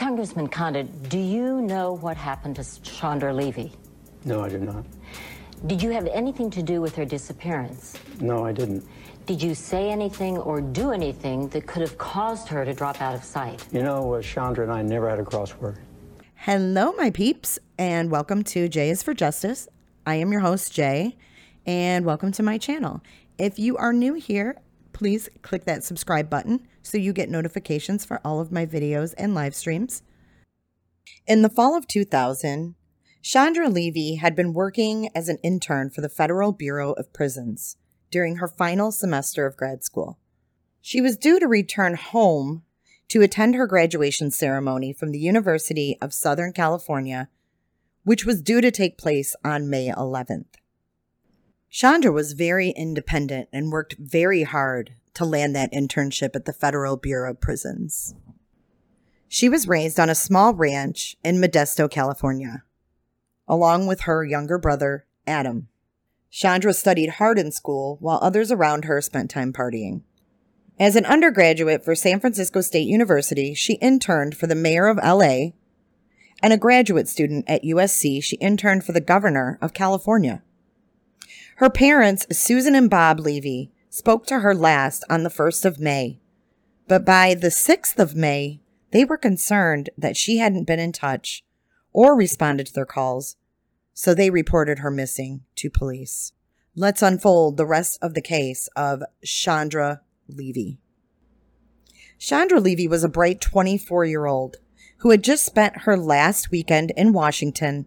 Congressman Condit, do you know what happened to Chandra Levy? No, I do not. Did you have anything to do with her disappearance? No, I didn't. Did you say anything or do anything that could have caused her to drop out of sight? You know, uh, Chandra and I never had a crossword. Hello, my peeps, and welcome to Jay is for Justice. I am your host, Jay, and welcome to my channel. If you are new here, please click that subscribe button so you get notifications for all of my videos and live streams. In the fall of 2000, Chandra Levy had been working as an intern for the Federal Bureau of Prisons during her final semester of grad school. She was due to return home to attend her graduation ceremony from the University of Southern California, which was due to take place on May 11th. Chandra was very independent and worked very hard to land that internship at the Federal Bureau of Prisons. She was raised on a small ranch in Modesto, California, along with her younger brother, Adam. Chandra studied hard in school while others around her spent time partying. As an undergraduate for San Francisco State University, she interned for the mayor of LA, and a graduate student at USC, she interned for the governor of California. Her parents, Susan and Bob Levy, spoke to her last on the 1st of May, but by the 6th of May, they were concerned that she hadn't been in touch or responded to their calls, so they reported her missing to police. Let's unfold the rest of the case of Chandra Levy. Chandra Levy was a bright 24 year old who had just spent her last weekend in Washington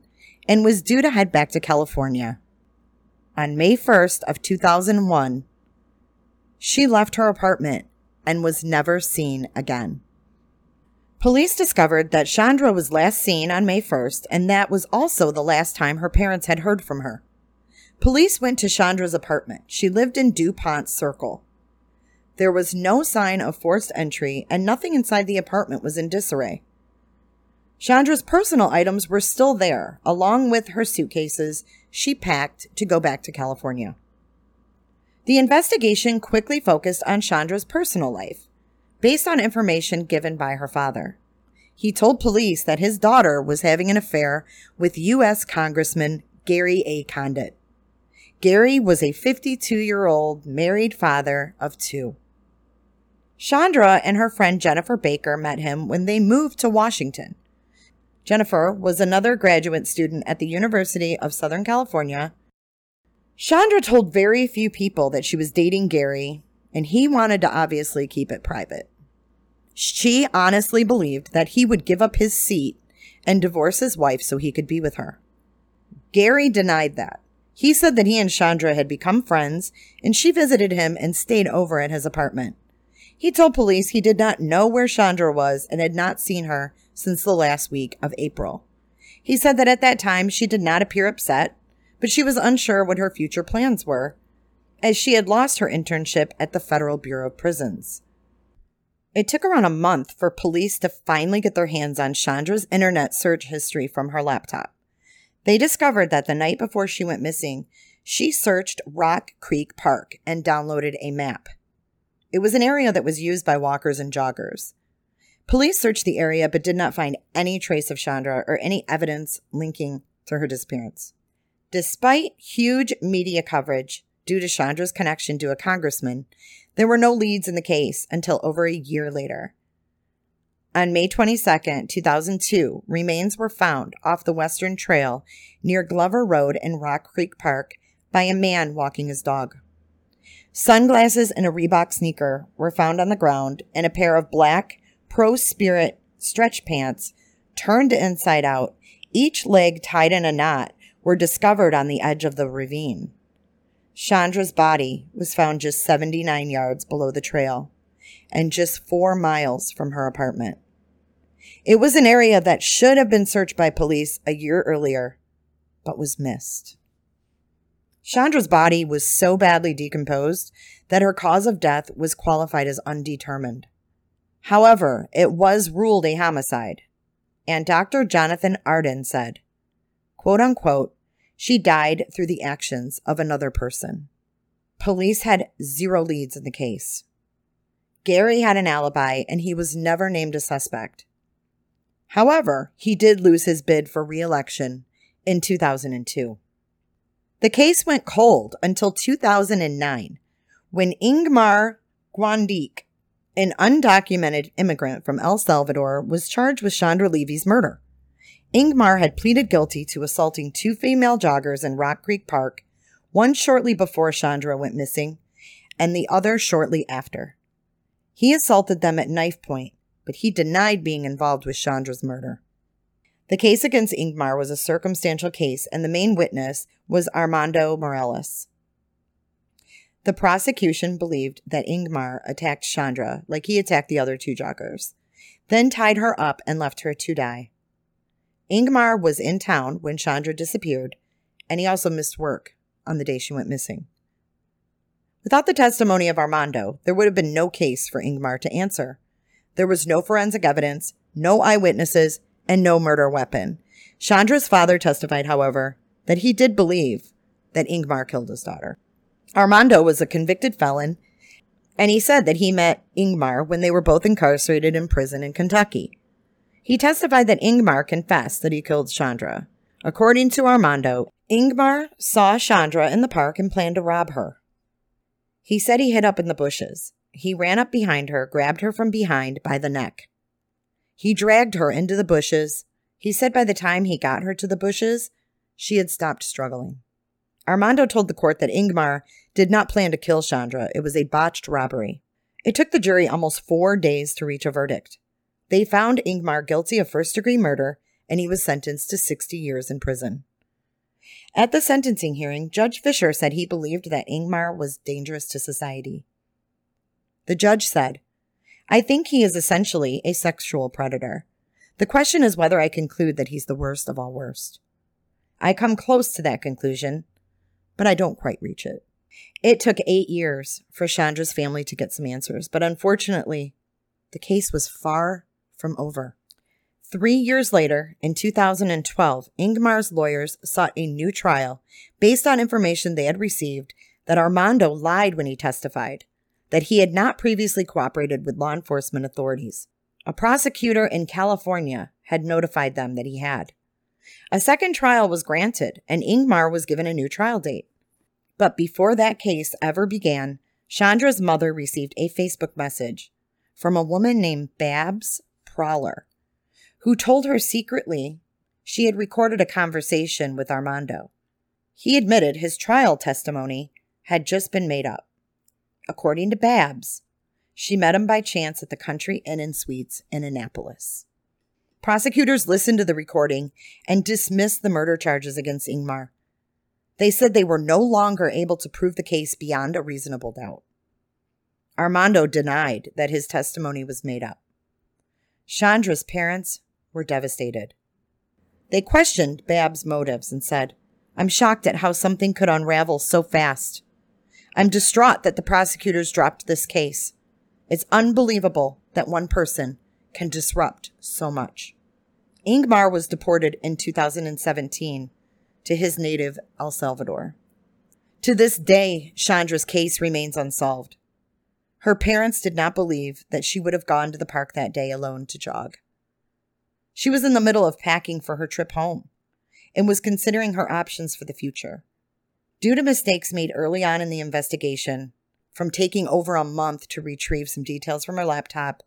and was due to head back to California on May 1st of 2001, she left her apartment and was never seen again. Police discovered that Chandra was last seen on May 1st, and that was also the last time her parents had heard from her. Police went to Chandra's apartment. She lived in Dupont Circle. There was no sign of forced entry, and nothing inside the apartment was in disarray. Chandra's personal items were still there, along with her suitcases she packed to go back to California. The investigation quickly focused on Chandra's personal life, based on information given by her father. He told police that his daughter was having an affair with U.S. Congressman Gary A. Condit. Gary was a 52 year old married father of two. Chandra and her friend Jennifer Baker met him when they moved to Washington. Jennifer was another graduate student at the University of Southern California. Chandra told very few people that she was dating Gary, and he wanted to obviously keep it private. She honestly believed that he would give up his seat and divorce his wife so he could be with her. Gary denied that. He said that he and Chandra had become friends, and she visited him and stayed over at his apartment. He told police he did not know where Chandra was and had not seen her since the last week of April. He said that at that time she did not appear upset, but she was unsure what her future plans were, as she had lost her internship at the Federal Bureau of Prisons. It took around a month for police to finally get their hands on Chandra's internet search history from her laptop. They discovered that the night before she went missing, she searched Rock Creek Park and downloaded a map. It was an area that was used by walkers and joggers. Police searched the area but did not find any trace of Chandra or any evidence linking to her disappearance. Despite huge media coverage due to Chandra's connection to a congressman, there were no leads in the case until over a year later. On May 22, 2002, remains were found off the Western Trail near Glover Road in Rock Creek Park by a man walking his dog. Sunglasses and a Reebok sneaker were found on the ground, and a pair of black Pro Spirit stretch pants turned inside out, each leg tied in a knot, were discovered on the edge of the ravine. Chandra's body was found just 79 yards below the trail and just four miles from her apartment. It was an area that should have been searched by police a year earlier, but was missed. Chandra's body was so badly decomposed that her cause of death was qualified as undetermined. However, it was ruled a homicide, and Dr. Jonathan Arden said, quote unquote, she died through the actions of another person. Police had zero leads in the case. Gary had an alibi and he was never named a suspect. However, he did lose his bid for reelection in 2002. The case went cold until 2009 when Ingmar Guandique, an undocumented immigrant from El Salvador, was charged with Chandra Levy's murder. Ingmar had pleaded guilty to assaulting two female joggers in Rock Creek Park, one shortly before Chandra went missing, and the other shortly after. He assaulted them at knife point, but he denied being involved with Chandra's murder. The case against Ingmar was a circumstantial case, and the main witness was Armando Morales. The prosecution believed that Ingmar attacked Chandra like he attacked the other two joggers, then tied her up and left her to die. Ingmar was in town when Chandra disappeared, and he also missed work on the day she went missing. Without the testimony of Armando, there would have been no case for Ingmar to answer. There was no forensic evidence, no eyewitnesses, and no murder weapon. Chandra's father testified, however, that he did believe that Ingmar killed his daughter. Armando was a convicted felon, and he said that he met Ingmar when they were both incarcerated in prison in Kentucky. He testified that Ingmar confessed that he killed Chandra. According to Armando, Ingmar saw Chandra in the park and planned to rob her. He said he hid up in the bushes. He ran up behind her, grabbed her from behind by the neck. He dragged her into the bushes. He said by the time he got her to the bushes, she had stopped struggling. Armando told the court that Ingmar did not plan to kill Chandra. It was a botched robbery. It took the jury almost four days to reach a verdict. They found Ingmar guilty of first degree murder and he was sentenced to 60 years in prison. At the sentencing hearing, Judge Fisher said he believed that Ingmar was dangerous to society. The judge said, I think he is essentially a sexual predator. The question is whether I conclude that he's the worst of all worst. I come close to that conclusion, but I don't quite reach it. It took eight years for Chandra's family to get some answers, but unfortunately, the case was far from over. Three years later, in 2012, Ingmar's lawyers sought a new trial based on information they had received that Armando lied when he testified, that he had not previously cooperated with law enforcement authorities. A prosecutor in California had notified them that he had. A second trial was granted, and Ingmar was given a new trial date. But before that case ever began, Chandra's mother received a Facebook message from a woman named Babs Proller who told her secretly she had recorded a conversation with Armando. He admitted his trial testimony had just been made up. According to Babs, she met him by chance at the Country Inn and Suites in Annapolis. Prosecutors listened to the recording and dismissed the murder charges against Ingmar. They said they were no longer able to prove the case beyond a reasonable doubt. Armando denied that his testimony was made up. Chandra's parents were devastated. They questioned Bab's motives and said, I'm shocked at how something could unravel so fast. I'm distraught that the prosecutors dropped this case. It's unbelievable that one person can disrupt so much. Ingmar was deported in 2017 to his native El Salvador. To this day, Chandra's case remains unsolved. Her parents did not believe that she would have gone to the park that day alone to jog. She was in the middle of packing for her trip home and was considering her options for the future. Due to mistakes made early on in the investigation, from taking over a month to retrieve some details from her laptop,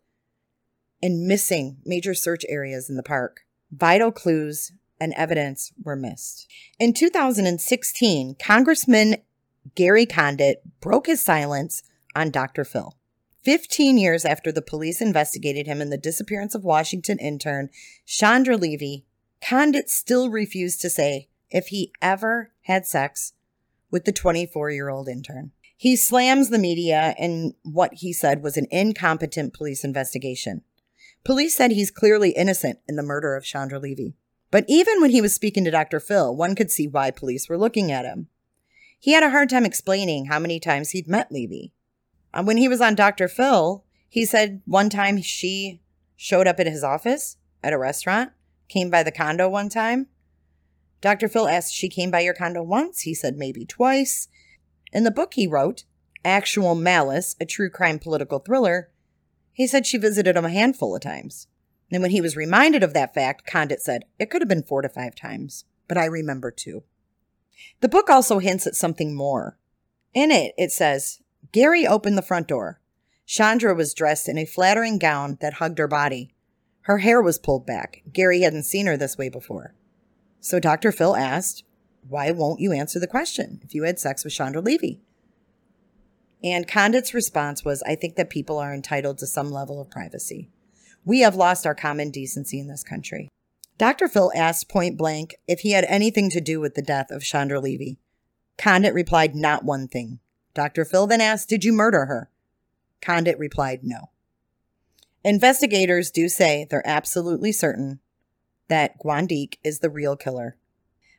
and missing major search areas in the park, vital clues and evidence were missed. In 2016, Congressman Gary Condit broke his silence on Dr. Phil. 15 years after the police investigated him in the disappearance of Washington intern Chandra Levy, Condit still refused to say if he ever had sex with the 24 year old intern. He slams the media in what he said was an incompetent police investigation. Police said he's clearly innocent in the murder of Chandra Levy. But even when he was speaking to Dr. Phil, one could see why police were looking at him. He had a hard time explaining how many times he'd met Levy. And when he was on Dr. Phil, he said one time she showed up at his office at a restaurant, came by the condo one time. Dr. Phil asked, She came by your condo once? He said, Maybe twice. In the book he wrote, Actual Malice, a true crime political thriller, he said she visited him a handful of times. And when he was reminded of that fact, Condit said, It could have been four to five times, but I remember two. The book also hints at something more. In it, it says, Gary opened the front door. Chandra was dressed in a flattering gown that hugged her body. Her hair was pulled back. Gary hadn't seen her this way before. So Dr. Phil asked, Why won't you answer the question if you had sex with Chandra Levy? And Condit's response was, I think that people are entitled to some level of privacy. We have lost our common decency in this country. Dr. Phil asked point blank if he had anything to do with the death of Chandra Levy. Condit replied, Not one thing. Dr. Phil then asked, Did you murder her? Condit replied, No. Investigators do say they're absolutely certain that Guandique is the real killer.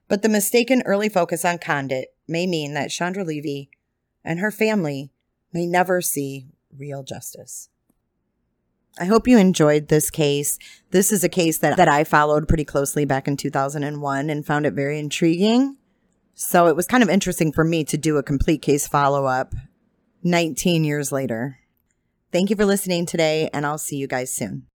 But the mistaken early focus on Condit may mean that Chandra Levy and her family may never see real justice. I hope you enjoyed this case. This is a case that, that I followed pretty closely back in 2001 and found it very intriguing. So it was kind of interesting for me to do a complete case follow up 19 years later. Thank you for listening today, and I'll see you guys soon.